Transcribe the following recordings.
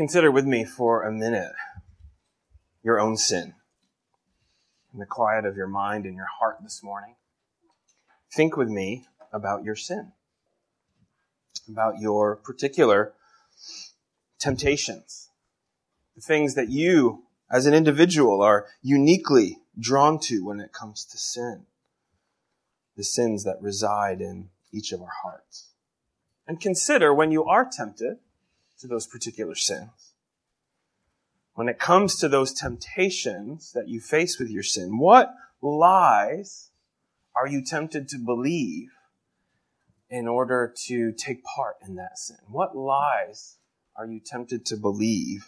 Consider with me for a minute your own sin in the quiet of your mind and your heart this morning. Think with me about your sin, about your particular temptations, the things that you as an individual are uniquely drawn to when it comes to sin, the sins that reside in each of our hearts. And consider when you are tempted to those particular sins. When it comes to those temptations that you face with your sin, what lies are you tempted to believe in order to take part in that sin? What lies are you tempted to believe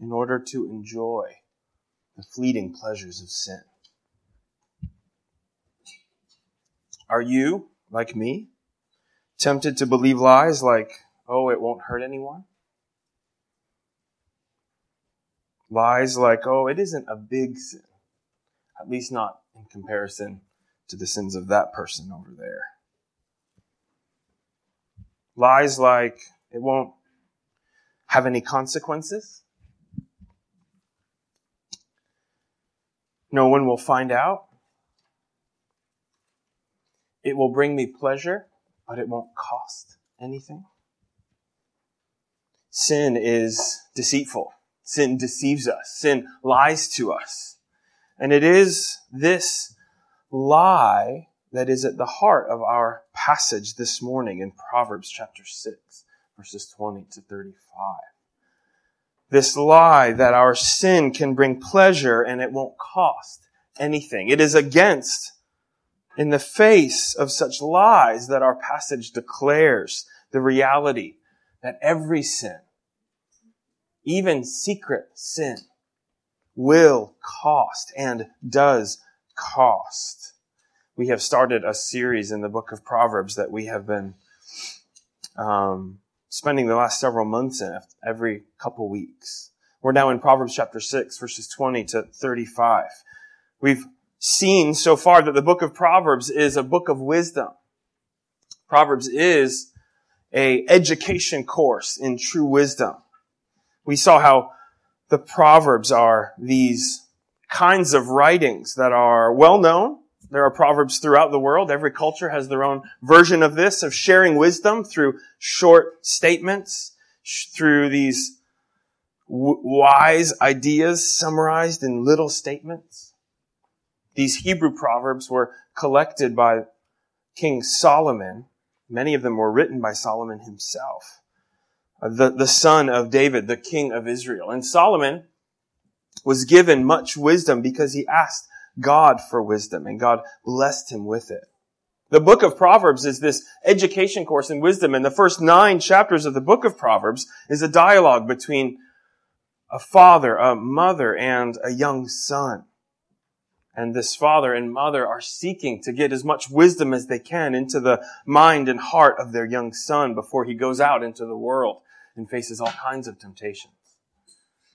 in order to enjoy the fleeting pleasures of sin? Are you, like me, tempted to believe lies like, oh, it won't hurt anyone? Lies like, oh, it isn't a big sin. At least not in comparison to the sins of that person over there. Lies like, it won't have any consequences. No one will find out. It will bring me pleasure, but it won't cost anything. Sin is deceitful. Sin deceives us. Sin lies to us. And it is this lie that is at the heart of our passage this morning in Proverbs chapter 6, verses 20 to 35. This lie that our sin can bring pleasure and it won't cost anything. It is against, in the face of such lies that our passage declares the reality that every sin, even secret sin, will cost and does cost. We have started a series in the book of Proverbs that we have been um, spending the last several months in every couple weeks. We're now in Proverbs chapter 6, verses 20 to 35. We've seen so far that the book of Proverbs is a book of wisdom. Proverbs is a education course in true wisdom. We saw how the Proverbs are these kinds of writings that are well known. There are Proverbs throughout the world. Every culture has their own version of this, of sharing wisdom through short statements, through these w- wise ideas summarized in little statements. These Hebrew Proverbs were collected by King Solomon. Many of them were written by Solomon himself the, the son of David, the king of Israel. And Solomon was given much wisdom because he asked God for wisdom and God blessed him with it. The book of Proverbs is this education course in wisdom and the first nine chapters of the book of Proverbs is a dialogue between a father, a mother, and a young son. And this father and mother are seeking to get as much wisdom as they can into the mind and heart of their young son before he goes out into the world and faces all kinds of temptations.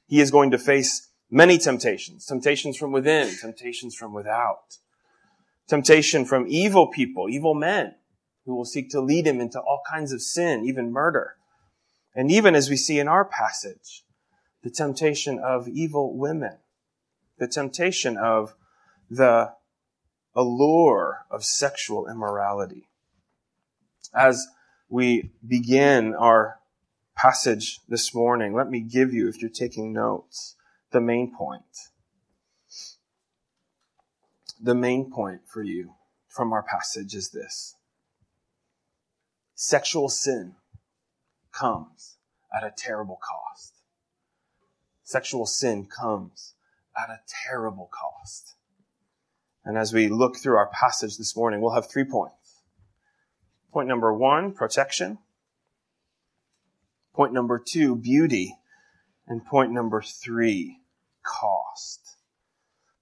He is going to face many temptations. Temptations from within, temptations from without. Temptation from evil people, evil men who will seek to lead him into all kinds of sin, even murder. And even as we see in our passage, the temptation of evil women, the temptation of the allure of sexual immorality. As we begin our passage this morning, let me give you, if you're taking notes, the main point. The main point for you from our passage is this. Sexual sin comes at a terrible cost. Sexual sin comes at a terrible cost. And as we look through our passage this morning, we'll have three points. Point number one, protection. Point number two, beauty. And point number three, cost.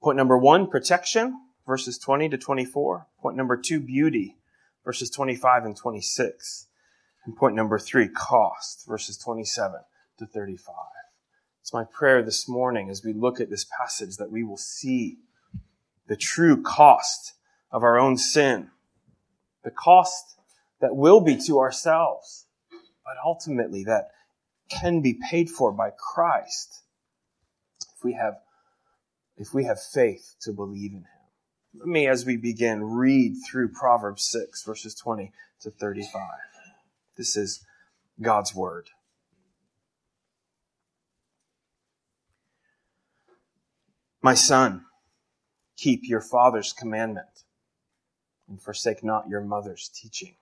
Point number one, protection, verses 20 to 24. Point number two, beauty, verses 25 and 26. And point number three, cost, verses 27 to 35. It's my prayer this morning as we look at this passage that we will see the true cost of our own sin, the cost that will be to ourselves, but ultimately that can be paid for by Christ if we have, if we have faith to believe in him. Let me, as we begin, read through Proverbs 6, verses 20 to 35. This is God's Word. My son, keep your father's commandment and forsake not your mother's teaching.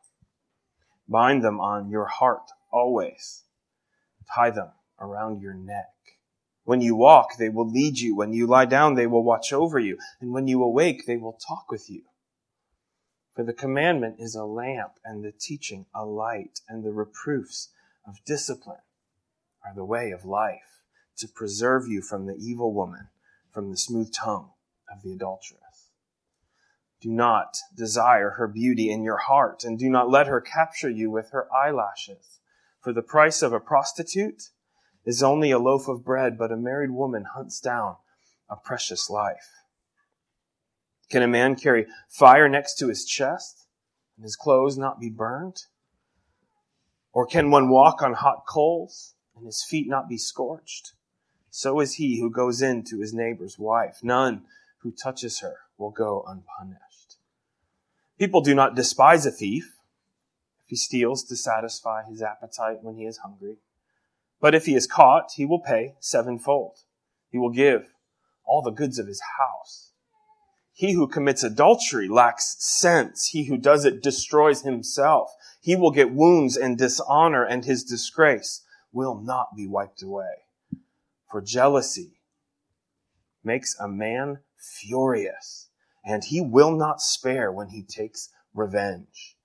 Bind them on your heart always. Tie them around your neck. When you walk, they will lead you. When you lie down, they will watch over you. And when you awake, they will talk with you. For the commandment is a lamp, and the teaching a light, and the reproofs of discipline are the way of life, to preserve you from the evil woman, from the smooth tongue of the adulteress. Do not desire her beauty in your heart, and do not let her capture you with her eyelashes. For the price of a prostitute is only a loaf of bread, but a married woman hunts down a precious life. Can a man carry fire next to his chest and his clothes not be burned? Or can one walk on hot coals and his feet not be scorched? So is he who goes in to his neighbor's wife. None who touches her will go unpunished. People do not despise a thief he steals to satisfy his appetite when he is hungry. But if he is caught, he will pay sevenfold. He will give all the goods of his house. He who commits adultery lacks sense. He who does it destroys himself. He will get wounds and dishonor, and his disgrace will not be wiped away. For jealousy makes a man furious, and he will not spare when he takes revenge.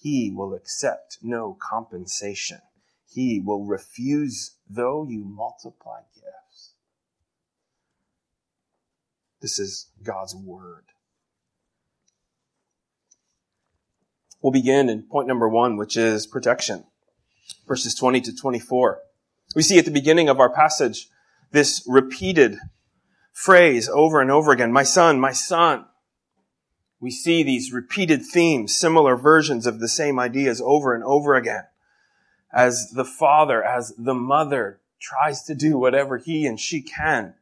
He will accept no compensation. He will refuse though you multiply gifts. This is God's word. We'll begin in point number one, which is protection. Verses 20 to 24. We see at the beginning of our passage this repeated phrase over and over again. My son, my son. We see these repeated themes, similar versions of the same ideas over and over again as the father, as the mother tries to do whatever he and she can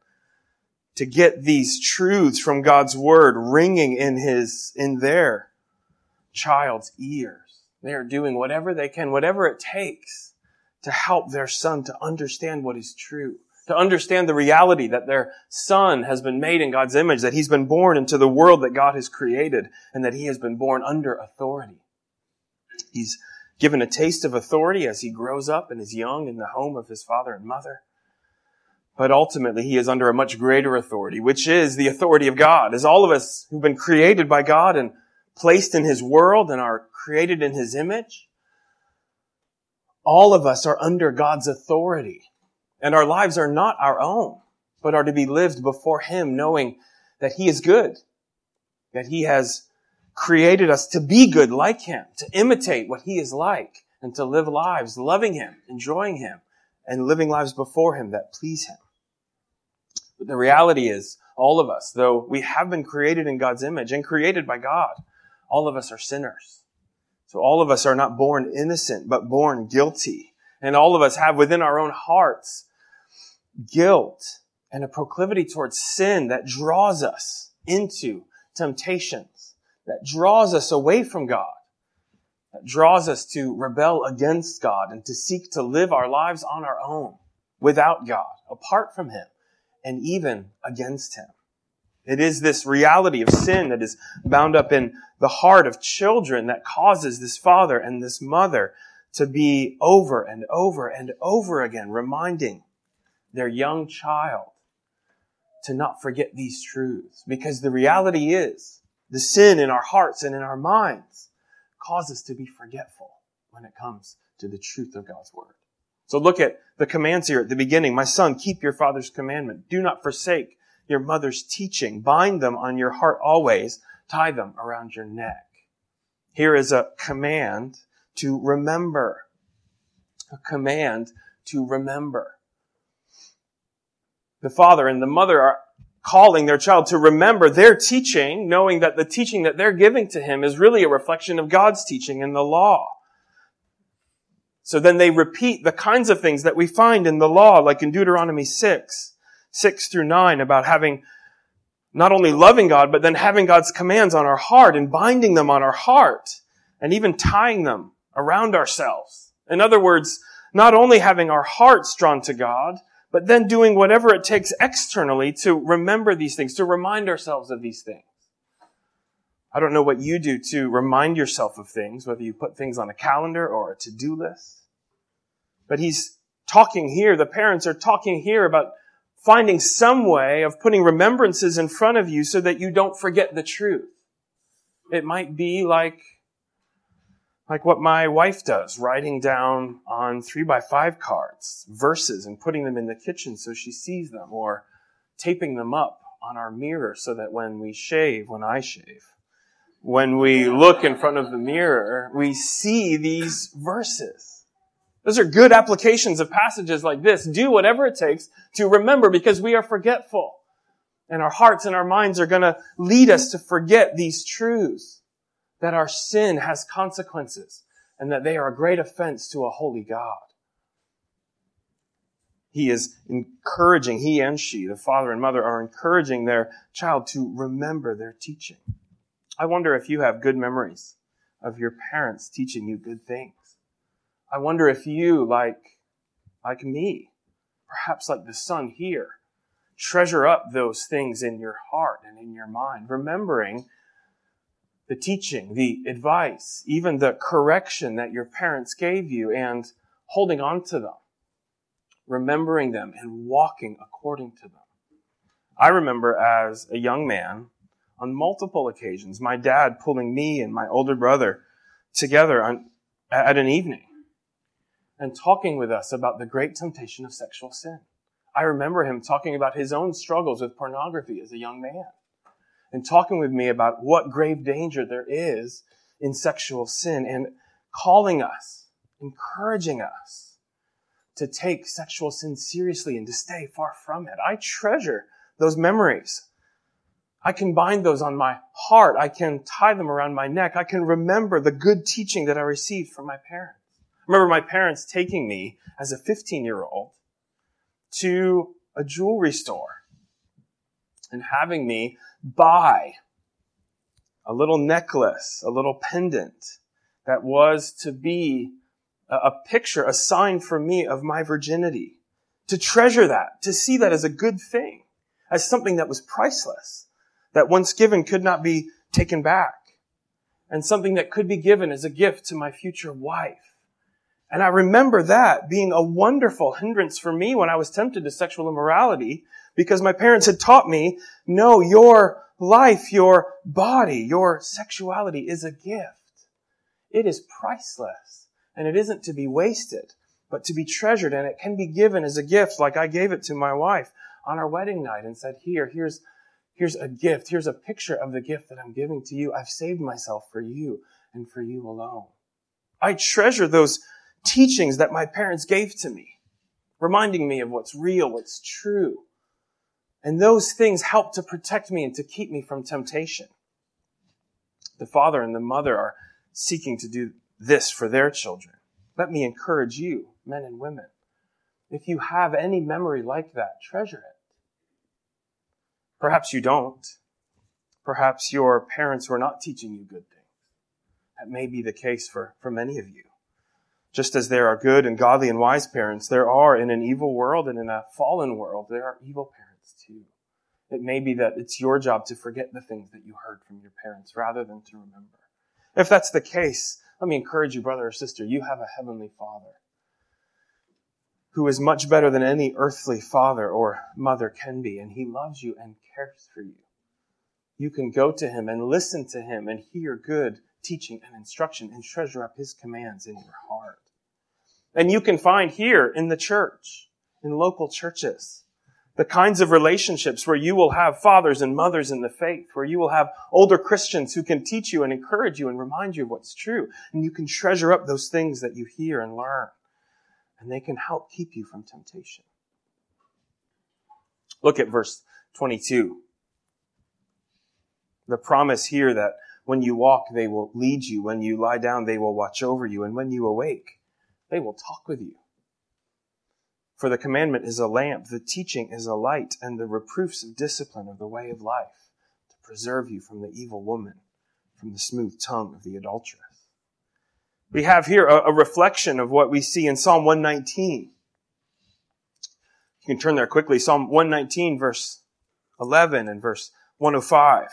to get these truths from God's word ringing in his, in their child's ears. They are doing whatever they can, whatever it takes to help their son to understand what is true, to understand the reality that their son has been made in God's image, that he's been born into the world that God has created, and that he has been born under authority. He's given a taste of authority as he grows up and is young in the home of his father and mother. But ultimately, he is under a much greater authority, which is the authority of God. As all of us who've been created by God and placed in his world and are created in his image, all of us are under God's authority. And our lives are not our own, but are to be lived before him, knowing that he is good, that he has created us to be good like Him, to imitate what He is like, and to live lives loving Him, enjoying Him, and living lives before Him that please Him. But the reality is, all of us, though we have been created in God's image and created by God, all of us are sinners. So all of us are not born innocent, but born guilty. And all of us have within our own hearts guilt and a proclivity towards sin that draws us into temptations that draws us away from God, that draws us to rebel against God and to seek to live our lives on our own without God, apart from Him, and even against Him. It is this reality of sin that is bound up in the heart of children that causes this father and this mother to be over and over and over again reminding their young child to not forget these truths. Because the reality is the sin in our hearts and in our minds cause us to be forgetful when it comes to the truth of God's word. So look at the commands here at the beginning. My son, keep your father's commandment. Do not forsake your mother's teaching. Bind them on your heart always. Tie them around your neck. Here is a command to remember. A command to remember. The father and the mother are calling their child to remember their teaching, knowing that the teaching that they're giving to him is really a reflection of God's teaching in the law. So then they repeat the kinds of things that we find in the law, like in Deuteronomy 6, 6 through 9, about having not only loving God, but then having God's commands on our heart and binding them on our heart and even tying them around ourselves. In other words, not only having our hearts drawn to God, but then doing whatever it takes externally to remember these things, to remind ourselves of these things. I don't know what you do to remind yourself of things, whether you put things on a calendar or a to-do list. But he's talking here, the parents are talking here about finding some way of putting remembrances in front of you so that you don't forget the truth. It might be like, like what my wife does, writing down on three by five cards verses and putting them in the kitchen so she sees them, or taping them up on our mirror so that when we shave, when I shave, when we look in front of the mirror, we see these verses. Those are good applications of passages like this. Do whatever it takes to remember because we are forgetful. And our hearts and our minds are going to lead us to forget these truths that our sin has consequences and that they are a great offense to a holy God. He is encouraging, he and she, the father and mother, are encouraging their child to remember their teaching. I wonder if you have good memories of your parents teaching you good things. I wonder if you, like, like me, perhaps like the son here, treasure up those things in your heart and in your mind, remembering the teaching, the advice, even the correction that your parents gave you and holding on to them, remembering them and walking according to them. I remember as a young man, on multiple occasions, my dad pulling me and my older brother together on, at an evening and talking with us about the great temptation of sexual sin. I remember him talking about his own struggles with pornography as a young man and talking with me about what grave danger there is in sexual sin and calling us, encouraging us to take sexual sin seriously and to stay far from it. I treasure those memories. I can bind those on my heart. I can tie them around my neck. I can remember the good teaching that I received from my parents remember my parents taking me as a 15 year old to a jewelry store and having me buy a little necklace, a little pendant that was to be a picture, a sign for me of my virginity. To treasure that, to see that as a good thing, as something that was priceless, that once given could not be taken back, and something that could be given as a gift to my future wife. And I remember that being a wonderful hindrance for me when I was tempted to sexual immorality because my parents had taught me, no, your life, your body, your sexuality is a gift. It is priceless and it isn't to be wasted, but to be treasured and it can be given as a gift like I gave it to my wife on our wedding night and said, here, here's, here's a gift. Here's a picture of the gift that I'm giving to you. I've saved myself for you and for you alone. I treasure those teachings that my parents gave to me, reminding me of what's real, what's true. And those things help to protect me and to keep me from temptation. The father and the mother are seeking to do this for their children. Let me encourage you, men and women. If you have any memory like that, treasure it. Perhaps you don't. Perhaps your parents were not teaching you good things. That may be the case for, for many of you. Just as there are good and godly and wise parents, there are in an evil world and in a fallen world, there are evil parents too. It may be that it's your job to forget the things that you heard from your parents rather than to remember. If that's the case, let me encourage you, brother or sister, you have a heavenly father who is much better than any earthly father or mother can be, and he loves you and cares for you. You can go to him and listen to him and hear good teaching and instruction and treasure up his commands in your heart. And you can find here in the church, in local churches, the kinds of relationships where you will have fathers and mothers in the faith, where you will have older Christians who can teach you and encourage you and remind you of what's true. And you can treasure up those things that you hear and learn. And they can help keep you from temptation. Look at verse 22. The promise here that when you walk, they will lead you. When you lie down, they will watch over you. And when you awake, they will talk with you. For the commandment is a lamp, the teaching is a light, and the reproofs of discipline are the way of life, to preserve you from the evil woman, from the smooth tongue of the adulteress. We have here a, a reflection of what we see in Psalm 119. You can turn there quickly. Psalm 119, verse 11 and verse 105.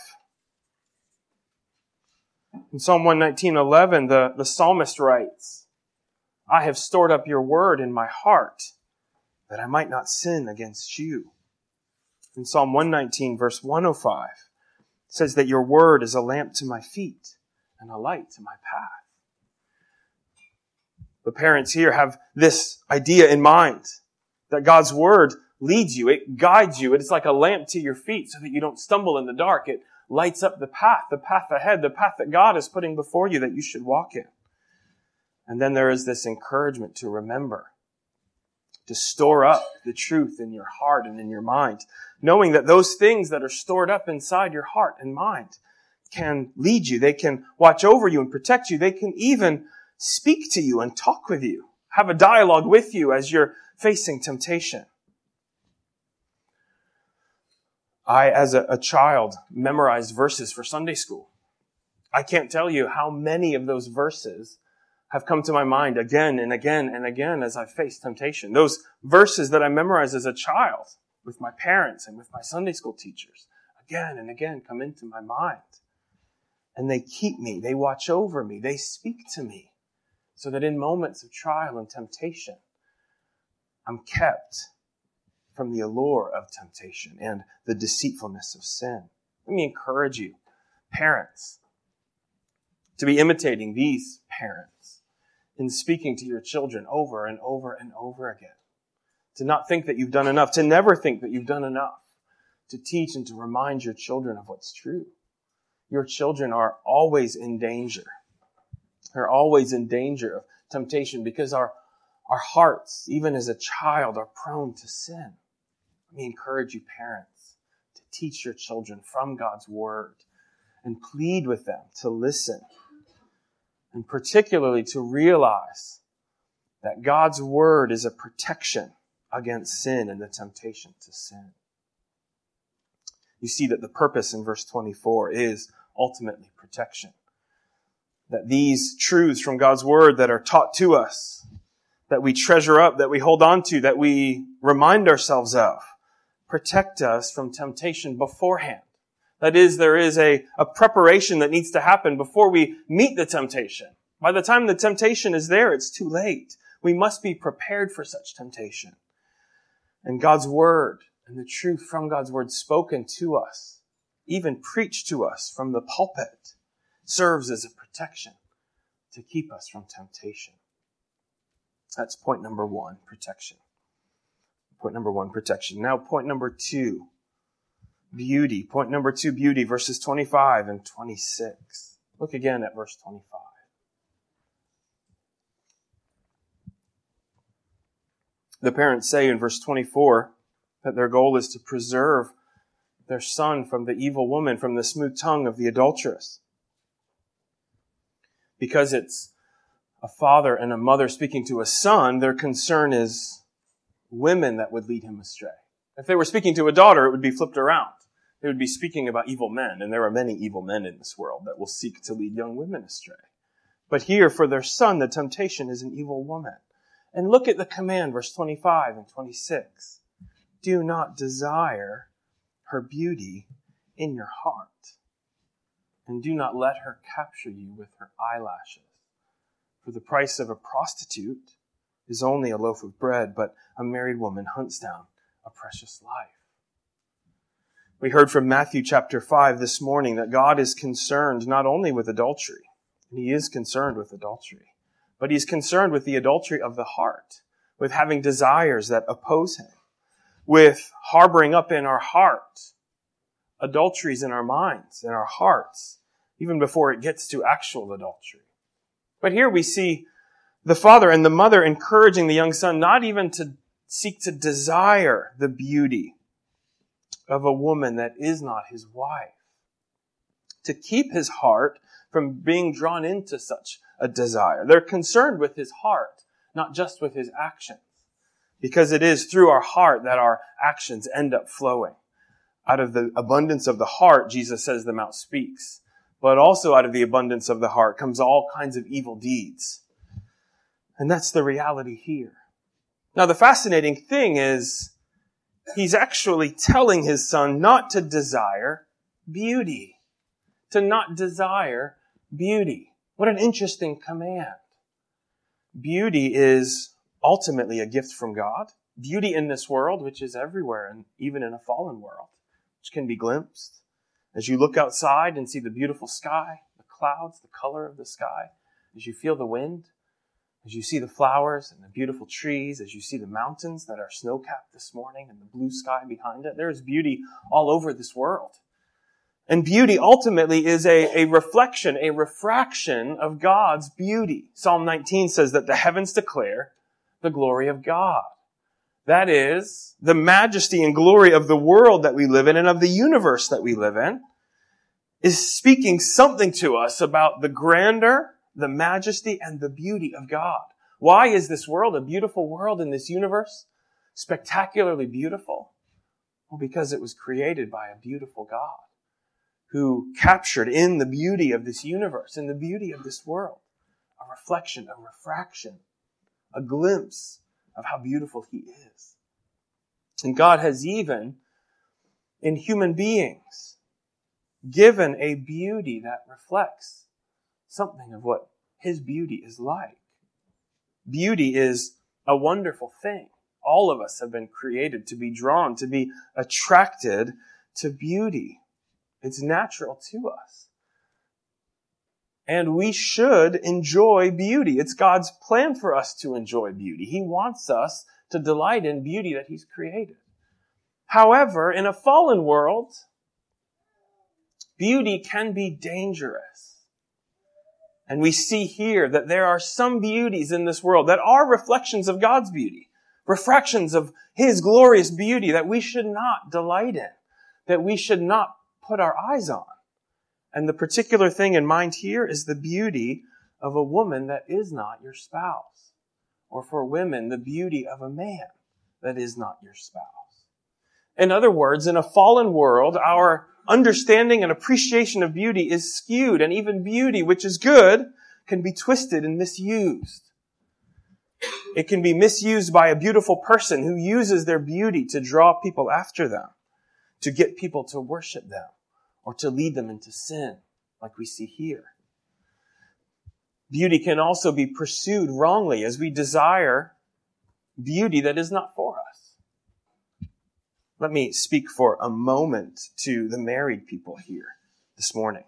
In Psalm 119, 11, the, the psalmist writes, I have stored up your word in my heart that I might not sin against you. In Psalm 119, verse 105, says that your word is a lamp to my feet and a light to my path. The parents here have this idea in mind that God's word leads you. It guides you. It's like a lamp to your feet so that you don't stumble in the dark. It lights up the path, the path ahead, the path that God is putting before you that you should walk in. And then there is this encouragement to remember to store up the truth in your heart and in your mind, knowing that those things that are stored up inside your heart and mind can lead you. They can watch over you and protect you. They can even speak to you and talk with you, have a dialogue with you as you're facing temptation. I, as a, a child, memorized verses for Sunday school. I can't tell you how many of those verses have come to my mind again and again and again as I face temptation. Those verses that I memorized as a child with my parents and with my Sunday school teachers again and again come into my mind. And they keep me, they watch over me, they speak to me so that in moments of trial and temptation, I'm kept from the allure of temptation and the deceitfulness of sin. Let me encourage you, parents, to be imitating these parents in speaking to your children over and over and over again. To not think that you've done enough, to never think that you've done enough, to teach and to remind your children of what's true. Your children are always in danger. They're always in danger of temptation because our, our hearts, even as a child, are prone to sin. Let me encourage you, parents, to teach your children from God's Word and plead with them to listen and particularly to realize that God's word is a protection against sin and the temptation to sin. You see that the purpose in verse 24 is ultimately protection. That these truths from God's word that are taught to us, that we treasure up, that we hold on to, that we remind ourselves of, protect us from temptation beforehand. That is, there is a, a preparation that needs to happen before we meet the temptation. By the time the temptation is there, it's too late. We must be prepared for such temptation. And God's word and the truth from God's word spoken to us, even preached to us from the pulpit, serves as a protection to keep us from temptation. That's point number one, protection. Point number one, protection. Now, point number two, beauty. Point number two, beauty, verses 25 and 26. Look again at verse 25. The parents say in verse 24 that their goal is to preserve their son from the evil woman, from the smooth tongue of the adulteress. Because it's a father and a mother speaking to a son, their concern is women that would lead him astray. If they were speaking to a daughter, it would be flipped around. They would be speaking about evil men, and there are many evil men in this world that will seek to lead young women astray. But here, for their son, the temptation is an evil woman. And look at the command, verse 25 and 26. Do not desire her beauty in your heart, and do not let her capture you with her eyelashes. For the price of a prostitute is only a loaf of bread, but a married woman hunts down a precious life. We heard from Matthew chapter 5 this morning that God is concerned not only with adultery, and He is concerned with adultery, but He's concerned with the adultery of the heart, with having desires that oppose Him, with harboring up in our heart adulteries in our minds, in our hearts, even before it gets to actual adultery. But here we see the father and the mother encouraging the young son not even to seek to desire the beauty of a woman that is not his wife. To keep his heart from being drawn into such a desire. They're concerned with his heart, not just with his actions. Because it is through our heart that our actions end up flowing. Out of the abundance of the heart, Jesus says the mouth speaks. But also out of the abundance of the heart comes all kinds of evil deeds. And that's the reality here. Now the fascinating thing is, he's actually telling his son not to desire beauty. To not desire beauty. What an interesting command. Beauty is ultimately a gift from God. Beauty in this world, which is everywhere and even in a fallen world, which can be glimpsed. As you look outside and see the beautiful sky, the clouds, the color of the sky, as you feel the wind, as you see the flowers and the beautiful trees, as you see the mountains that are snow capped this morning and the blue sky behind it, there is beauty all over this world. And beauty ultimately is a, a reflection, a refraction of God's beauty. Psalm 19 says that the heavens declare the glory of God. That is, the majesty and glory of the world that we live in and of the universe that we live in is speaking something to us about the grandeur, the majesty, and the beauty of God. Why is this world a beautiful world in this universe? Spectacularly beautiful? Well, because it was created by a beautiful God who captured in the beauty of this universe, in the beauty of this world, a reflection, a refraction, a glimpse of how beautiful He is. And God has even, in human beings, given a beauty that reflects something of what His beauty is like. Beauty is a wonderful thing. All of us have been created to be drawn, to be attracted to beauty. It's natural to us. And we should enjoy beauty. It's God's plan for us to enjoy beauty. He wants us to delight in beauty that He's created. However, in a fallen world, beauty can be dangerous. And we see here that there are some beauties in this world that are reflections of God's beauty, refractions of His glorious beauty that we should not delight in, that we should not put our eyes on. And the particular thing in mind here is the beauty of a woman that is not your spouse. Or for women, the beauty of a man that is not your spouse. In other words, in a fallen world, our understanding and appreciation of beauty is skewed, and even beauty, which is good, can be twisted and misused. It can be misused by a beautiful person who uses their beauty to draw people after them, to get people to worship them or to lead them into sin, like we see here. Beauty can also be pursued wrongly as we desire beauty that is not for. Let me speak for a moment to the married people here this morning.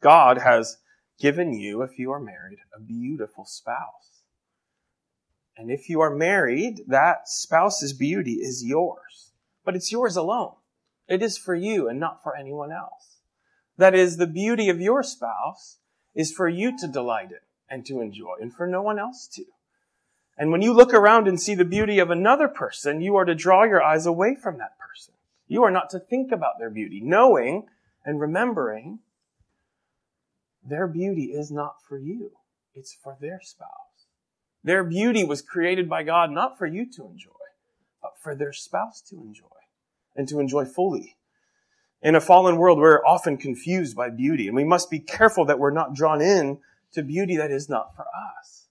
God has given you, if you are married, a beautiful spouse. And if you are married, that spouse's beauty is yours. But it's yours alone. It is for you and not for anyone else. That is, the beauty of your spouse is for you to delight in and to enjoy and for no one else to. And when you look around and see the beauty of another person, you are to draw your eyes away from that person. You are not to think about their beauty, knowing and remembering their beauty is not for you. It's for their spouse. Their beauty was created by God not for you to enjoy, but for their spouse to enjoy and to enjoy fully. In a fallen world, we're often confused by beauty, and we must be careful that we're not drawn in to beauty that is not for us.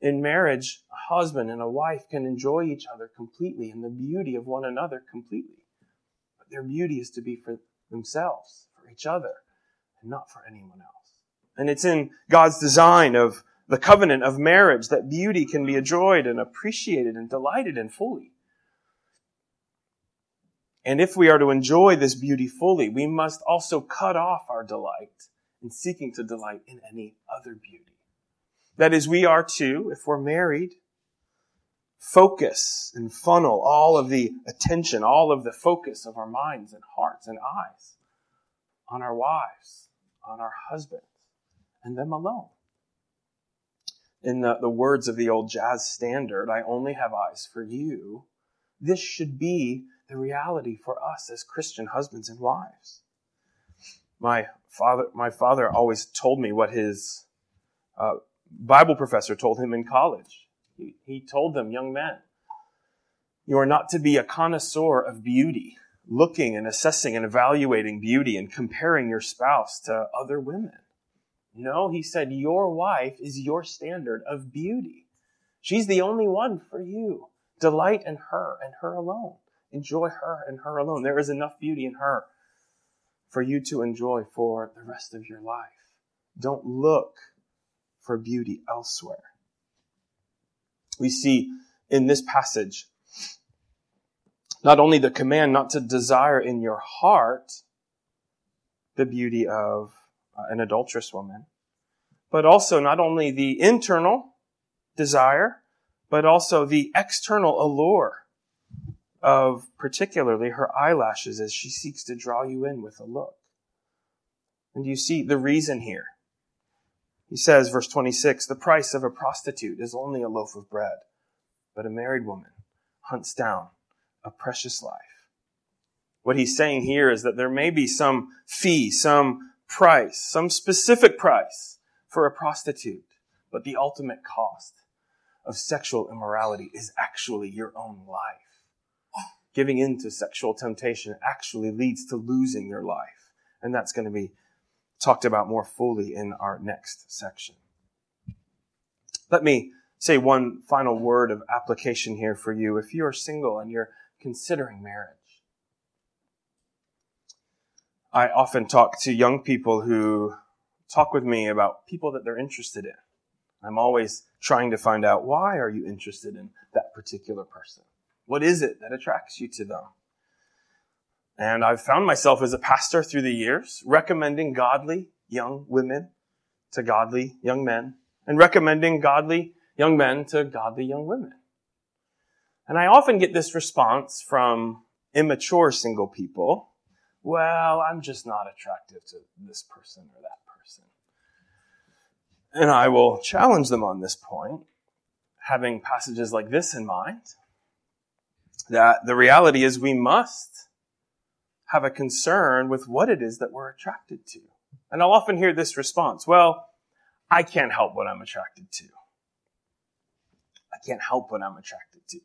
In marriage, a husband and a wife can enjoy each other completely and the beauty of one another completely. But their beauty is to be for themselves, for each other, and not for anyone else. And it's in God's design of the covenant of marriage that beauty can be enjoyed and appreciated and delighted in fully. And if we are to enjoy this beauty fully, we must also cut off our delight in seeking to delight in any other beauty. That is, we are to, if we're married, focus and funnel all of the attention, all of the focus of our minds and hearts and eyes on our wives, on our husbands, and them alone. In the, the words of the old jazz standard, I only have eyes for you. This should be the reality for us as Christian husbands and wives. My father, my father always told me what his uh, Bible professor told him in college. He, he told them, young men, you are not to be a connoisseur of beauty, looking and assessing and evaluating beauty and comparing your spouse to other women. No, he said, your wife is your standard of beauty. She's the only one for you. Delight in her and her alone. Enjoy her and her alone. There is enough beauty in her for you to enjoy for the rest of your life. Don't look for beauty elsewhere. We see in this passage not only the command not to desire in your heart the beauty of uh, an adulterous woman, but also not only the internal desire, but also the external allure of particularly her eyelashes as she seeks to draw you in with a look. And you see the reason here. He says, verse 26, the price of a prostitute is only a loaf of bread, but a married woman hunts down a precious life. What he's saying here is that there may be some fee, some price, some specific price for a prostitute, but the ultimate cost of sexual immorality is actually your own life. Giving in to sexual temptation actually leads to losing your life. And that's going to be talked about more fully in our next section. Let me say one final word of application here for you. If you are single and you're considering marriage, I often talk to young people who talk with me about people that they're interested in. I'm always trying to find out why are you interested in that particular person? What is it that attracts you to them? And I've found myself as a pastor through the years recommending godly young women to godly young men and recommending godly young men to godly young women. And I often get this response from immature single people. Well, I'm just not attractive to this person or that person. And I will challenge them on this point, having passages like this in mind, that the reality is we must have a concern with what it is that we're attracted to. And I'll often hear this response, well, I can't help what I'm attracted to. I can't help what I'm attracted to.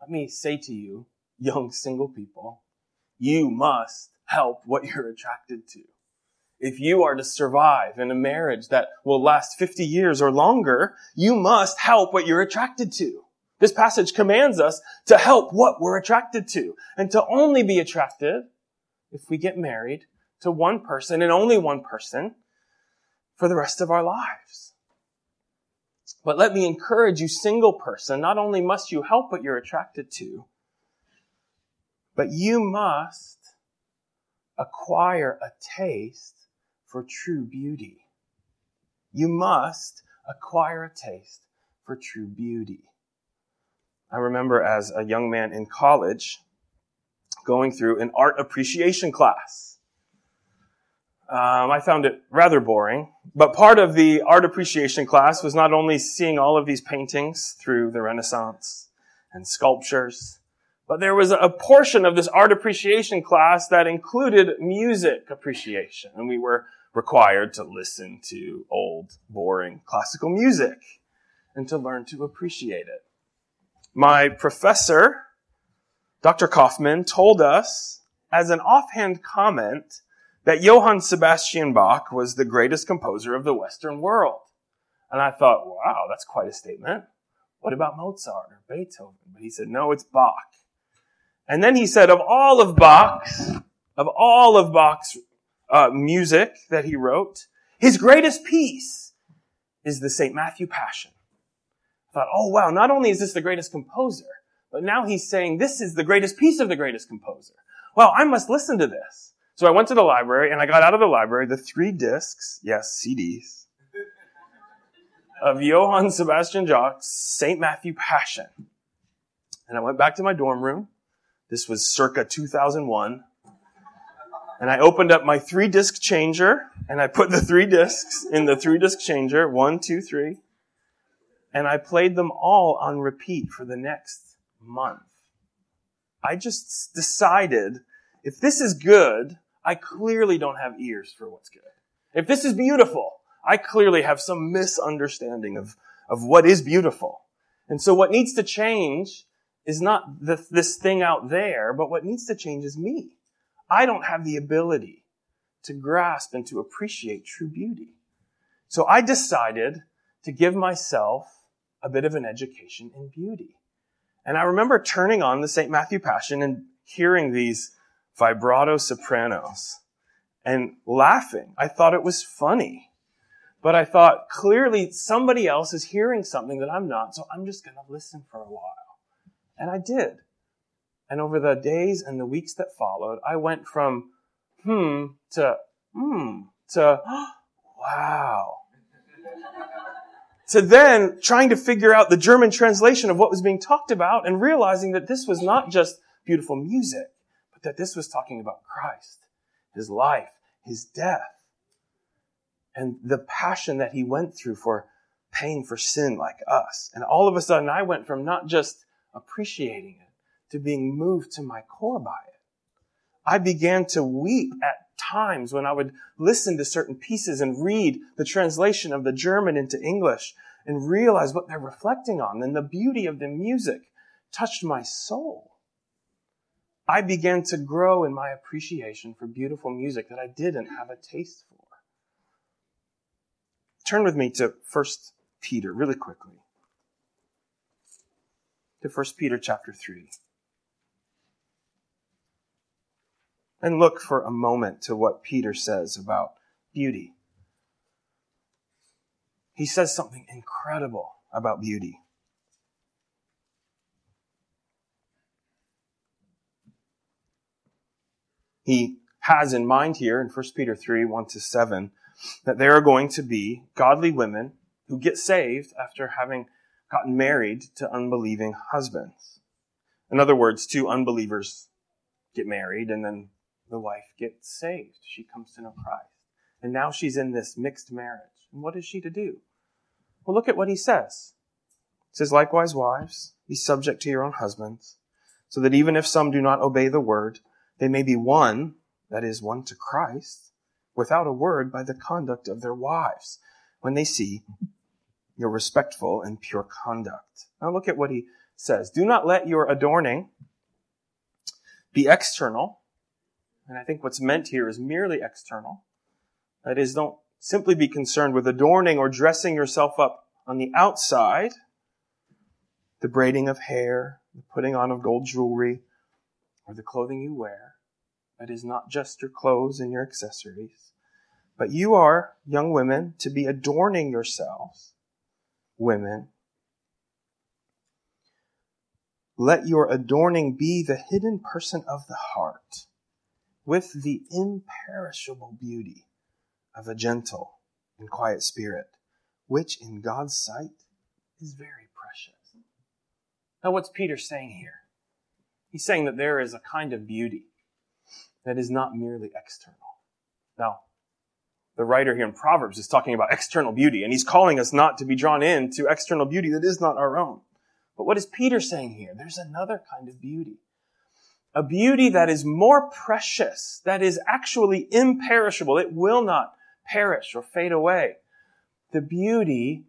Let me say to you, young single people, you must help what you're attracted to. If you are to survive in a marriage that will last 50 years or longer, you must help what you're attracted to. This passage commands us to help what we're attracted to and to only be attracted if we get married to one person and only one person for the rest of our lives. But let me encourage you, single person, not only must you help what you're attracted to, but you must acquire a taste for true beauty. You must acquire a taste for true beauty. I remember as a young man in college going through an art appreciation class. Um, I found it rather boring, but part of the art appreciation class was not only seeing all of these paintings through the Renaissance and sculptures, but there was a portion of this art appreciation class that included music appreciation, and we were required to listen to old, boring classical music and to learn to appreciate it. My professor, Dr. Kaufman, told us as an offhand comment that Johann Sebastian Bach was the greatest composer of the Western world. And I thought, wow, that's quite a statement. What about Mozart or Beethoven? But he said, no, it's Bach. And then he said, of all of Bach's, of all of Bach's uh, music that he wrote, his greatest piece is the St. Matthew Passion. I thought, oh wow, not only is this the greatest composer, but now he's saying this is the greatest piece of the greatest composer. Well, I must listen to this. So I went to the library and I got out of the library the three discs, yes, CDs, of Johann Sebastian Bach's St. Matthew Passion. And I went back to my dorm room. This was circa 2001. And I opened up my three disc changer and I put the three discs in the three disc changer, one, two, three. And I played them all on repeat for the next month. I just decided if this is good, I clearly don't have ears for what's good. If this is beautiful, I clearly have some misunderstanding of, of what is beautiful. And so what needs to change is not the, this thing out there, but what needs to change is me. I don't have the ability to grasp and to appreciate true beauty. So I decided to give myself a bit of an education in beauty. And I remember turning on the St. Matthew Passion and hearing these vibrato sopranos and laughing. I thought it was funny. But I thought clearly somebody else is hearing something that I'm not, so I'm just going to listen for a while. And I did. And over the days and the weeks that followed, I went from hmm to hmm to wow to then trying to figure out the German translation of what was being talked about and realizing that this was not just beautiful music, but that this was talking about Christ, his life, his death, and the passion that he went through for paying for sin like us. And all of a sudden, I went from not just appreciating it to being moved to my core by it. I began to weep at times when I would listen to certain pieces and read the translation of the German into English and realize what they're reflecting on. And the beauty of the music touched my soul. I began to grow in my appreciation for beautiful music that I didn't have a taste for. Turn with me to 1 Peter really quickly. To 1 Peter chapter 3. And look for a moment to what Peter says about beauty. He says something incredible about beauty. He has in mind here in 1 Peter 3 1 to 7 that there are going to be godly women who get saved after having gotten married to unbelieving husbands. In other words, two unbelievers get married and then the wife gets saved. She comes to know Christ. And now she's in this mixed marriage. And what is she to do? Well, look at what he says. He says, likewise, wives, be subject to your own husbands, so that even if some do not obey the word, they may be won, that is, won to Christ, without a word by the conduct of their wives, when they see your respectful and pure conduct. Now look at what he says. Do not let your adorning be external, and I think what's meant here is merely external. That is, don't simply be concerned with adorning or dressing yourself up on the outside, the braiding of hair, the putting on of gold jewelry, or the clothing you wear. That is not just your clothes and your accessories. But you are, young women, to be adorning yourselves, women. Let your adorning be the hidden person of the heart with the imperishable beauty of a gentle and quiet spirit, which in God's sight is very precious. Now, what's Peter saying here? He's saying that there is a kind of beauty that is not merely external. Now, the writer here in Proverbs is talking about external beauty, and he's calling us not to be drawn in to external beauty that is not our own. But what is Peter saying here? There's another kind of beauty a beauty that is more precious, that is actually imperishable. It will not perish or fade away. The beauty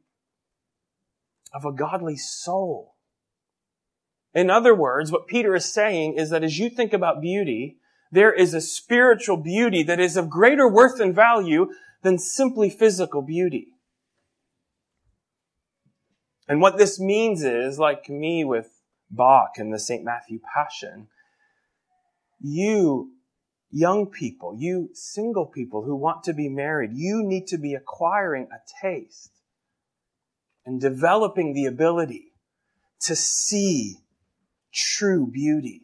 of a godly soul. In other words, what Peter is saying is that as you think about beauty, there is a spiritual beauty that is of greater worth and value than simply physical beauty. And what this means is, like me with Bach and the St. Matthew Passion, you young people, you single people who want to be married, you need to be acquiring a taste and developing the ability to see true beauty,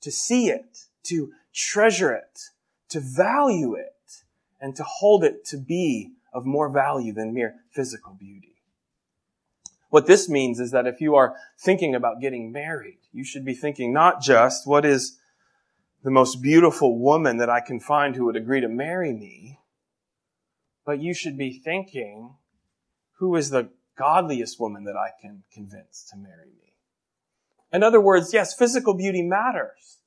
to see it, to treasure it, to value it, and to hold it to be of more value than mere physical beauty. What this means is that if you are thinking about getting married, you should be thinking not just what is the most beautiful woman that I can find who would agree to marry me, but you should be thinking who is the godliest woman that I can convince to marry me. In other words, yes, physical beauty matters,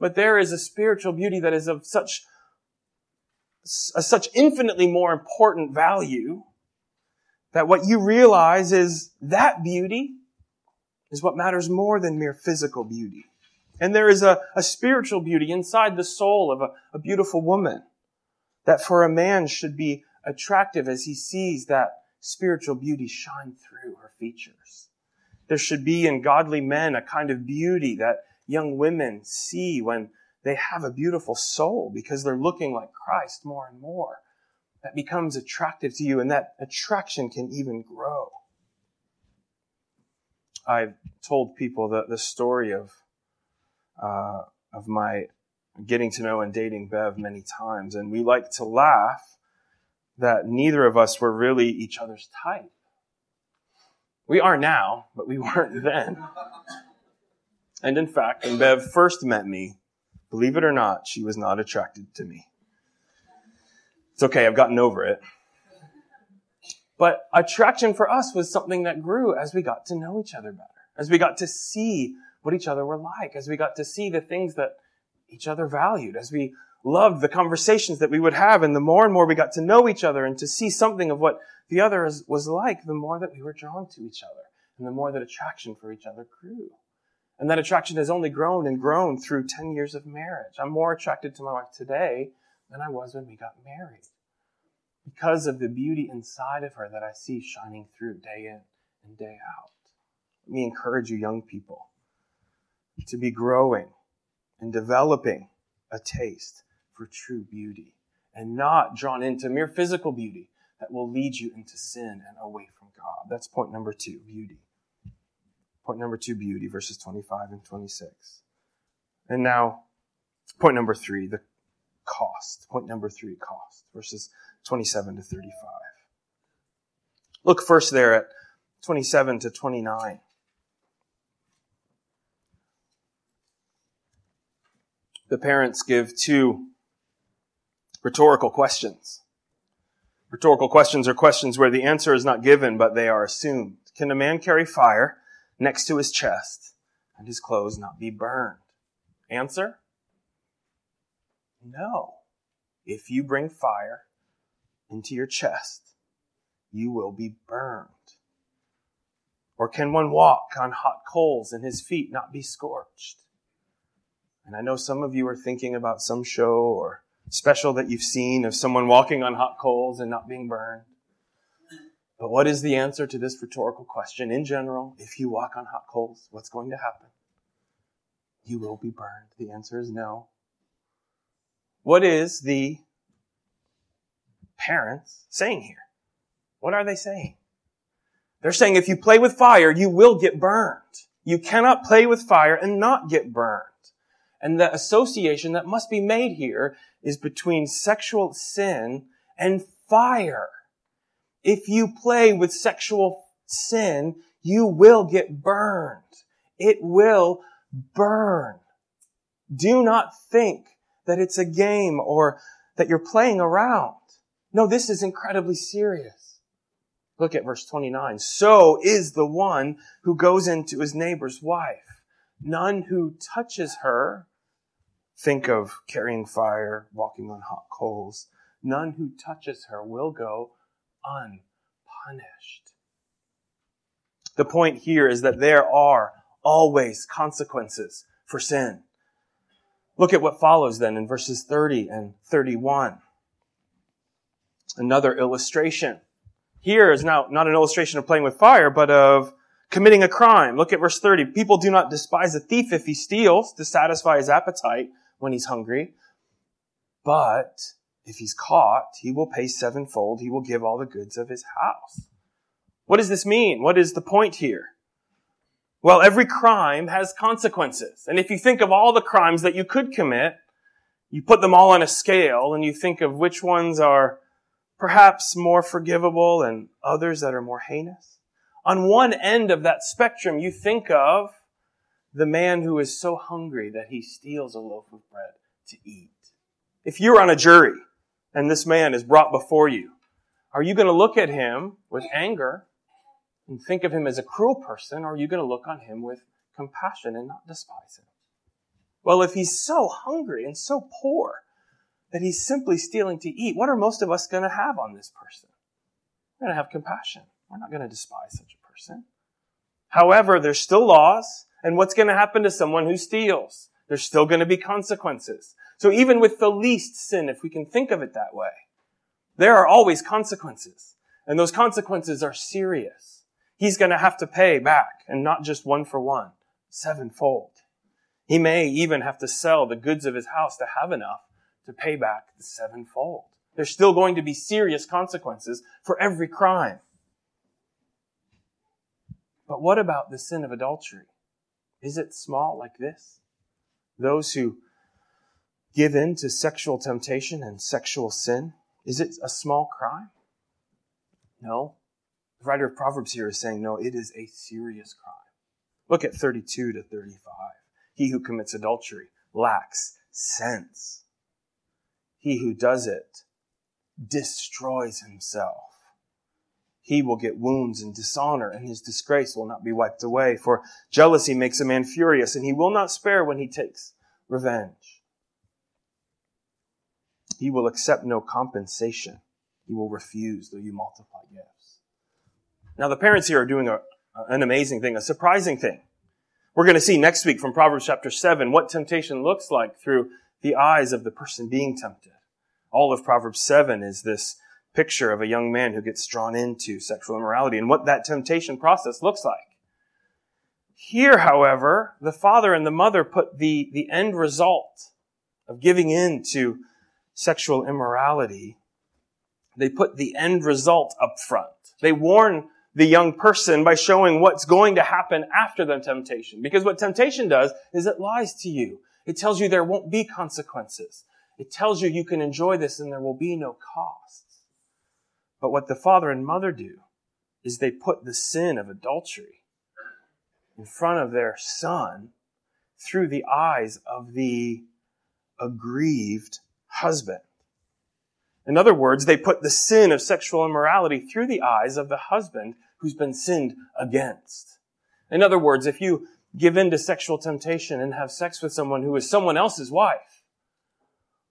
but there is a spiritual beauty that is of such a such infinitely more important value that what you realize is that beauty is what matters more than mere physical beauty. And there is a, a spiritual beauty inside the soul of a, a beautiful woman that for a man should be attractive as he sees that spiritual beauty shine through her features. There should be in godly men a kind of beauty that young women see when they have a beautiful soul because they're looking like Christ more and more. That becomes attractive to you and that attraction can even grow. I've told people the, the story of, uh, of my getting to know and dating Bev many times. And we like to laugh that neither of us were really each other's type. We are now, but we weren't then. And in fact, when Bev first met me, believe it or not, she was not attracted to me. It's okay, I've gotten over it. But attraction for us was something that grew as we got to know each other better, as we got to see what each other were like, as we got to see the things that each other valued, as we loved the conversations that we would have, and the more and more we got to know each other and to see something of what the other was like, the more that we were drawn to each other, and the more that attraction for each other grew. And that attraction has only grown and grown through 10 years of marriage. I'm more attracted to my wife today than I was when we got married. Because of the beauty inside of her that I see shining through day in and day out. Let me encourage you, young people, to be growing and developing a taste for true beauty and not drawn into mere physical beauty that will lead you into sin and away from God. That's point number two beauty. Point number two beauty, verses 25 and 26. And now, point number three, the cost. Point number three, cost, verses 27 to 35. Look first there at 27 to 29. The parents give two rhetorical questions. Rhetorical questions are questions where the answer is not given, but they are assumed. Can a man carry fire next to his chest and his clothes not be burned? Answer? No. If you bring fire into your chest, you will be burned. Or can one walk on hot coals and his feet not be scorched? And I know some of you are thinking about some show or special that you've seen of someone walking on hot coals and not being burned. But what is the answer to this rhetorical question? In general, if you walk on hot coals, what's going to happen? You will be burned. The answer is no. What is the parents saying here? What are they saying? They're saying if you play with fire, you will get burned. You cannot play with fire and not get burned. And the association that must be made here is between sexual sin and fire. If you play with sexual sin, you will get burned. It will burn. Do not think that it's a game or that you're playing around. No, this is incredibly serious. Look at verse 29. So is the one who goes into his neighbor's wife. None who touches her think of carrying fire, walking on hot coals. None who touches her will go unpunished. The point here is that there are always consequences for sin. Look at what follows then in verses 30 and 31. Another illustration. Here is now not an illustration of playing with fire, but of committing a crime. Look at verse 30. People do not despise a thief if he steals to satisfy his appetite, when he's hungry. But if he's caught, he will pay sevenfold. He will give all the goods of his house. What does this mean? What is the point here? Well, every crime has consequences. And if you think of all the crimes that you could commit, you put them all on a scale and you think of which ones are perhaps more forgivable and others that are more heinous. On one end of that spectrum, you think of the man who is so hungry that he steals a loaf of bread to eat. If you're on a jury and this man is brought before you, are you going to look at him with anger and think of him as a cruel person, or are you going to look on him with compassion and not despise him? Well, if he's so hungry and so poor that he's simply stealing to eat, what are most of us going to have on this person? We're going to have compassion. We're not going to despise such a person. However, there's still laws, and what's going to happen to someone who steals? There's still going to be consequences. So even with the least sin, if we can think of it that way, there are always consequences. And those consequences are serious. He's going to have to pay back, and not just one for one, sevenfold. He may even have to sell the goods of his house to have enough to pay back the sevenfold. There's still going to be serious consequences for every crime. But what about the sin of adultery? Is it small like this? Those who give in to sexual temptation and sexual sin, is it a small crime? No. The writer of Proverbs here is saying, no, it is a serious crime. Look at 32 to 35. He who commits adultery lacks sense. He who does it destroys himself. He will get wounds and dishonor, and his disgrace will not be wiped away. For jealousy makes a man furious, and he will not spare when he takes revenge. He will accept no compensation. He will refuse, though you multiply gifts. Now, the parents here are doing a, an amazing thing, a surprising thing. We're going to see next week from Proverbs chapter 7 what temptation looks like through the eyes of the person being tempted. All of Proverbs 7 is this picture of a young man who gets drawn into sexual immorality and what that temptation process looks like. Here, however, the father and the mother put the, the end result of giving in to sexual immorality, they put the end result up front. They warn the young person by showing what's going to happen after the temptation. Because what temptation does is it lies to you. It tells you there won't be consequences. It tells you you can enjoy this and there will be no costs. But what the father and mother do is they put the sin of adultery in front of their son through the eyes of the aggrieved husband. In other words, they put the sin of sexual immorality through the eyes of the husband who's been sinned against. In other words, if you give in to sexual temptation and have sex with someone who is someone else's wife,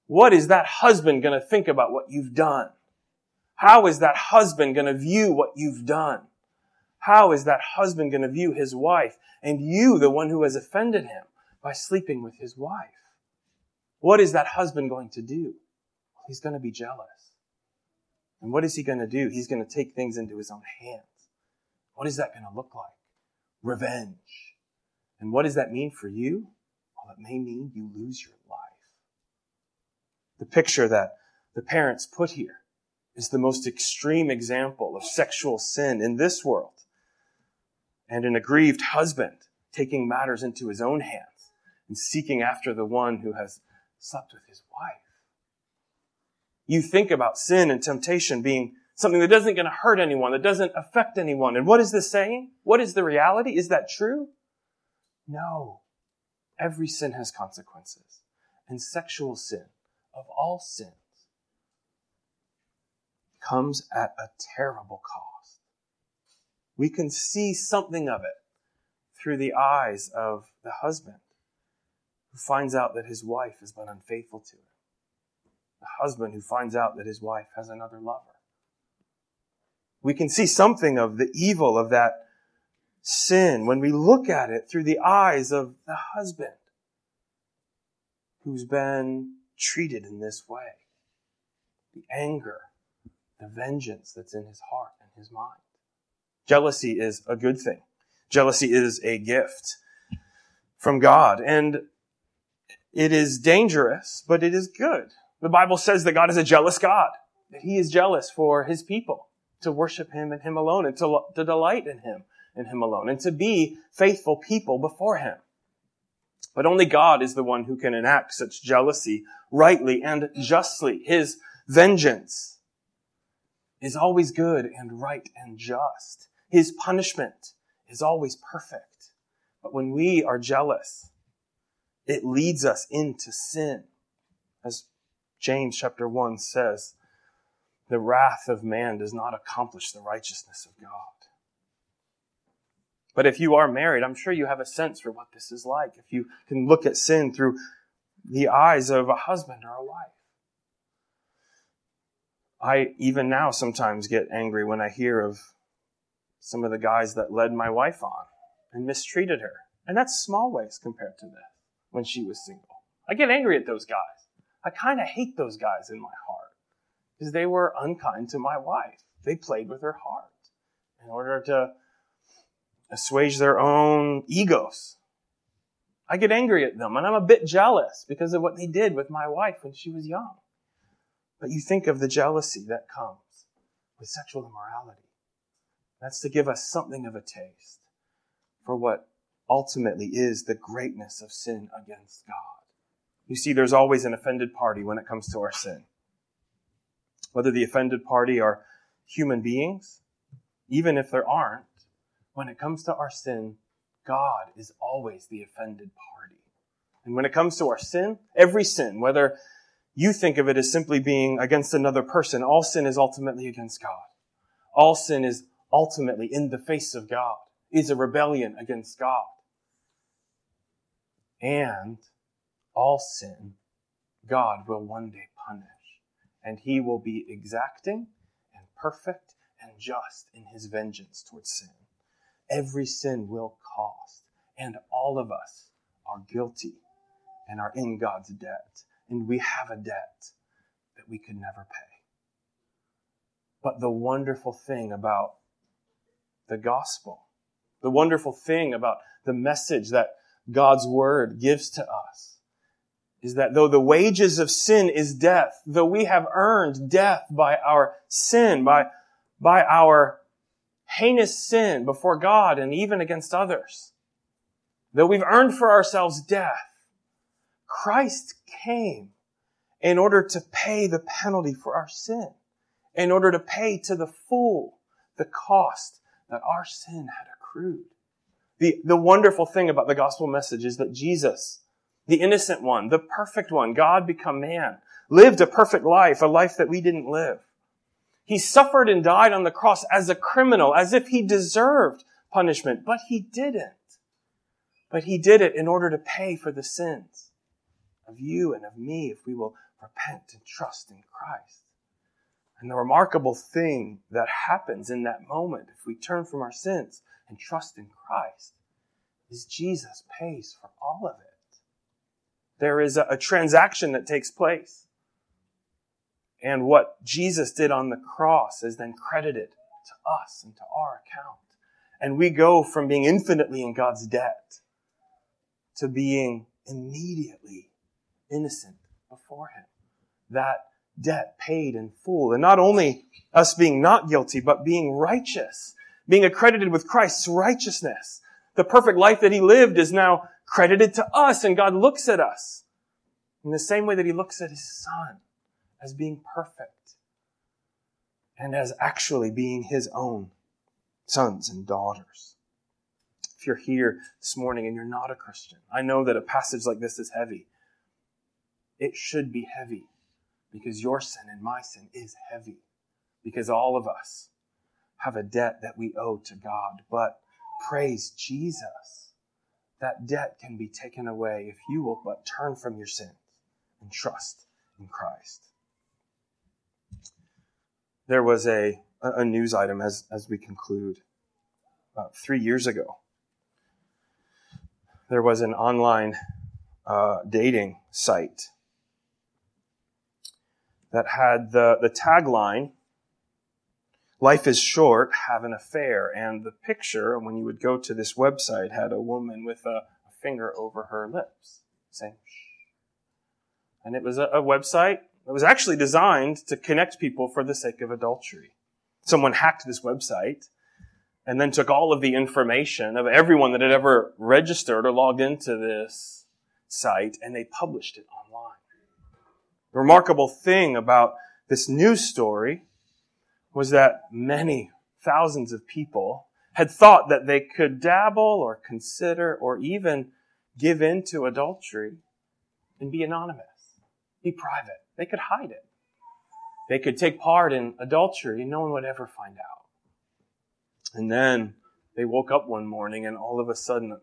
what is that husband going to think about what you've done? How is that husband going to view what you've done? How is that husband going to view his wife and you, the one who has offended him by sleeping with his wife? What is that husband going to do? He's going to be jealous. And what is he going to do? He's going to take things into his own hands. What is that going to look like? Revenge. And what does that mean for you? Well, it may mean you lose your life. The picture that the parents put here is the most extreme example of sexual sin in this world. And an aggrieved husband taking matters into his own hands and seeking after the one who has slept with his wife. You think about sin and temptation being something that doesn't going to hurt anyone, that doesn't affect anyone. And what is this saying? What is the reality? Is that true? No. Every sin has consequences. And sexual sin, of all sins, comes at a terrible cost. We can see something of it through the eyes of the husband who finds out that his wife has been unfaithful to him. The husband who finds out that his wife has another lover. We can see something of the evil of that sin when we look at it through the eyes of the husband who's been treated in this way. The anger, the vengeance that's in his heart and his mind. Jealousy is a good thing. Jealousy is a gift from God. And it is dangerous, but it is good. The Bible says that God is a jealous God, that He is jealous for His people, to worship Him and Him alone, and to, to delight in Him and Him alone, and to be faithful people before Him. But only God is the one who can enact such jealousy rightly and justly. His vengeance is always good and right and just. His punishment is always perfect. But when we are jealous, it leads us into sin. As James chapter 1 says, the wrath of man does not accomplish the righteousness of God. But if you are married, I'm sure you have a sense for what this is like. If you can look at sin through the eyes of a husband or a wife. I even now sometimes get angry when I hear of some of the guys that led my wife on and mistreated her. And that's small ways compared to this when she was single. I get angry at those guys. I kind of hate those guys in my heart because they were unkind to my wife. They played with her heart in order to assuage their own egos. I get angry at them and I'm a bit jealous because of what they did with my wife when she was young. But you think of the jealousy that comes with sexual immorality. That's to give us something of a taste for what ultimately is the greatness of sin against God. You see, there's always an offended party when it comes to our sin. Whether the offended party are human beings, even if there aren't, when it comes to our sin, God is always the offended party. And when it comes to our sin, every sin, whether you think of it as simply being against another person, all sin is ultimately against God. All sin is ultimately in the face of God, is a rebellion against God. And all sin, God will one day punish. And he will be exacting and perfect and just in his vengeance towards sin. Every sin will cost, and all of us are guilty and are in God's debt. And we have a debt that we could never pay. But the wonderful thing about the gospel, the wonderful thing about the message that God's word gives to us is that though the wages of sin is death, though we have earned death by our sin, by, by our heinous sin before God and even against others, that we've earned for ourselves death, Christ came in order to pay the penalty for our sin, in order to pay to the full the cost that our sin had accrued. The, the wonderful thing about the gospel message is that Jesus, the innocent one, the perfect one, God become man, lived a perfect life, a life that we didn't live. He suffered and died on the cross as a criminal, as if he deserved punishment, but he didn't. But he did it in order to pay for the sins of you and of me if we will repent and trust in Christ. And the remarkable thing that happens in that moment, if we turn from our sins, and trust in Christ is Jesus pays for all of it. There is a, a transaction that takes place. And what Jesus did on the cross is then credited to us and to our account. And we go from being infinitely in God's debt to being immediately innocent before Him. That debt paid in full. And not only us being not guilty, but being righteous being accredited with Christ's righteousness. The perfect life that he lived is now credited to us, and God looks at us in the same way that he looks at his son as being perfect and as actually being his own sons and daughters. If you're here this morning and you're not a Christian, I know that a passage like this is heavy. It should be heavy because your sin and my sin is heavy because all of us have a debt that we owe to God. But praise Jesus. That debt can be taken away if you will but turn from your sins and trust in Christ. There was a, a news item as, as we conclude about three years ago. There was an online uh, dating site that had the, the tagline Life is short, have an affair. And the picture, when you would go to this website, had a woman with a, finger over her lips saying, shh. And it was a, a website that was actually designed to connect people for the sake of adultery. Someone hacked this website and then took all of the information of everyone that had ever registered or logged into this site and they published it online. The remarkable thing about this news story was that many thousands of people had thought that they could dabble or consider or even give in to adultery and be anonymous, be private. They could hide it. They could take part in adultery and no one would ever find out. And then they woke up one morning and all of a sudden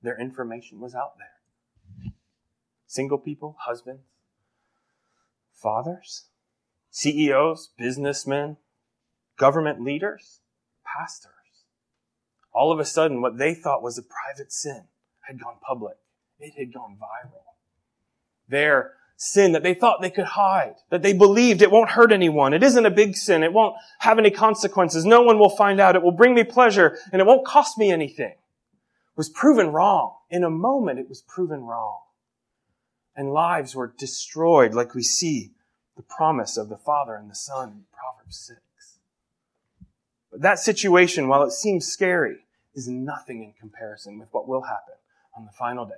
their information was out there. Single people, husbands, fathers, CEOs, businessmen, government leaders, pastors. All of a sudden, what they thought was a private sin had gone public. It had gone viral. Their sin that they thought they could hide, that they believed it won't hurt anyone. It isn't a big sin. It won't have any consequences. No one will find out. It will bring me pleasure and it won't cost me anything. Was proven wrong. In a moment, it was proven wrong. And lives were destroyed like we see the promise of the Father and the Son in Proverbs 6. But that situation, while it seems scary, is nothing in comparison with what will happen on the final day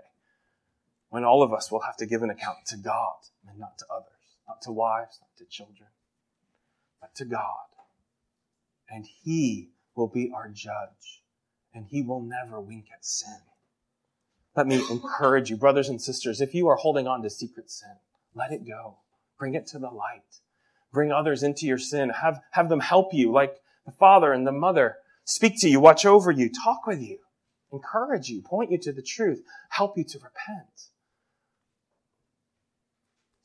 when all of us will have to give an account to God and not to others, not to wives, not to children, but to God. And He will be our judge, and He will never wink at sin. Let me encourage you, brothers and sisters, if you are holding on to secret sin, let it go. Bring it to the light. Bring others into your sin. Have, have them help you, like the father and the mother. Speak to you, watch over you, talk with you, encourage you, point you to the truth, help you to repent.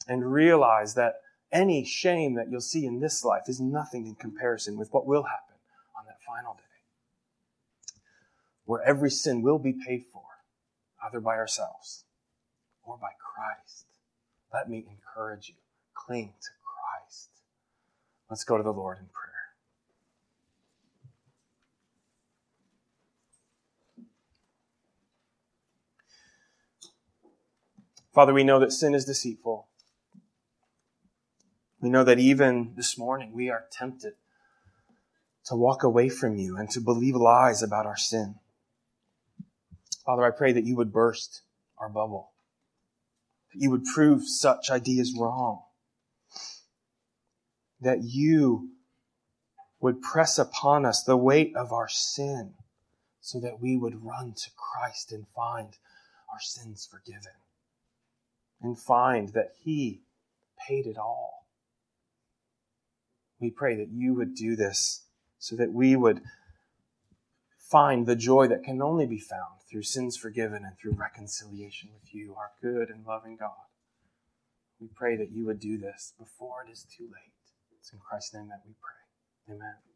And realize that any shame that you'll see in this life is nothing in comparison with what will happen on that final day. Where every sin will be paid for, either by ourselves or by Christ. Let me encourage you cling to Christ. Let's go to the Lord in prayer. Father, we know that sin is deceitful. We know that even this morning we are tempted to walk away from you and to believe lies about our sin. Father, I pray that you would burst our bubble, that you would prove such ideas wrong, that you would press upon us the weight of our sin so that we would run to Christ and find our sins forgiven and find that He paid it all. We pray that you would do this so that we would find the joy that can only be found through sins forgiven and through reconciliation with you, our good and loving God. We pray that you would do this before it is too late. It's in Christ's name that we pray. Amen.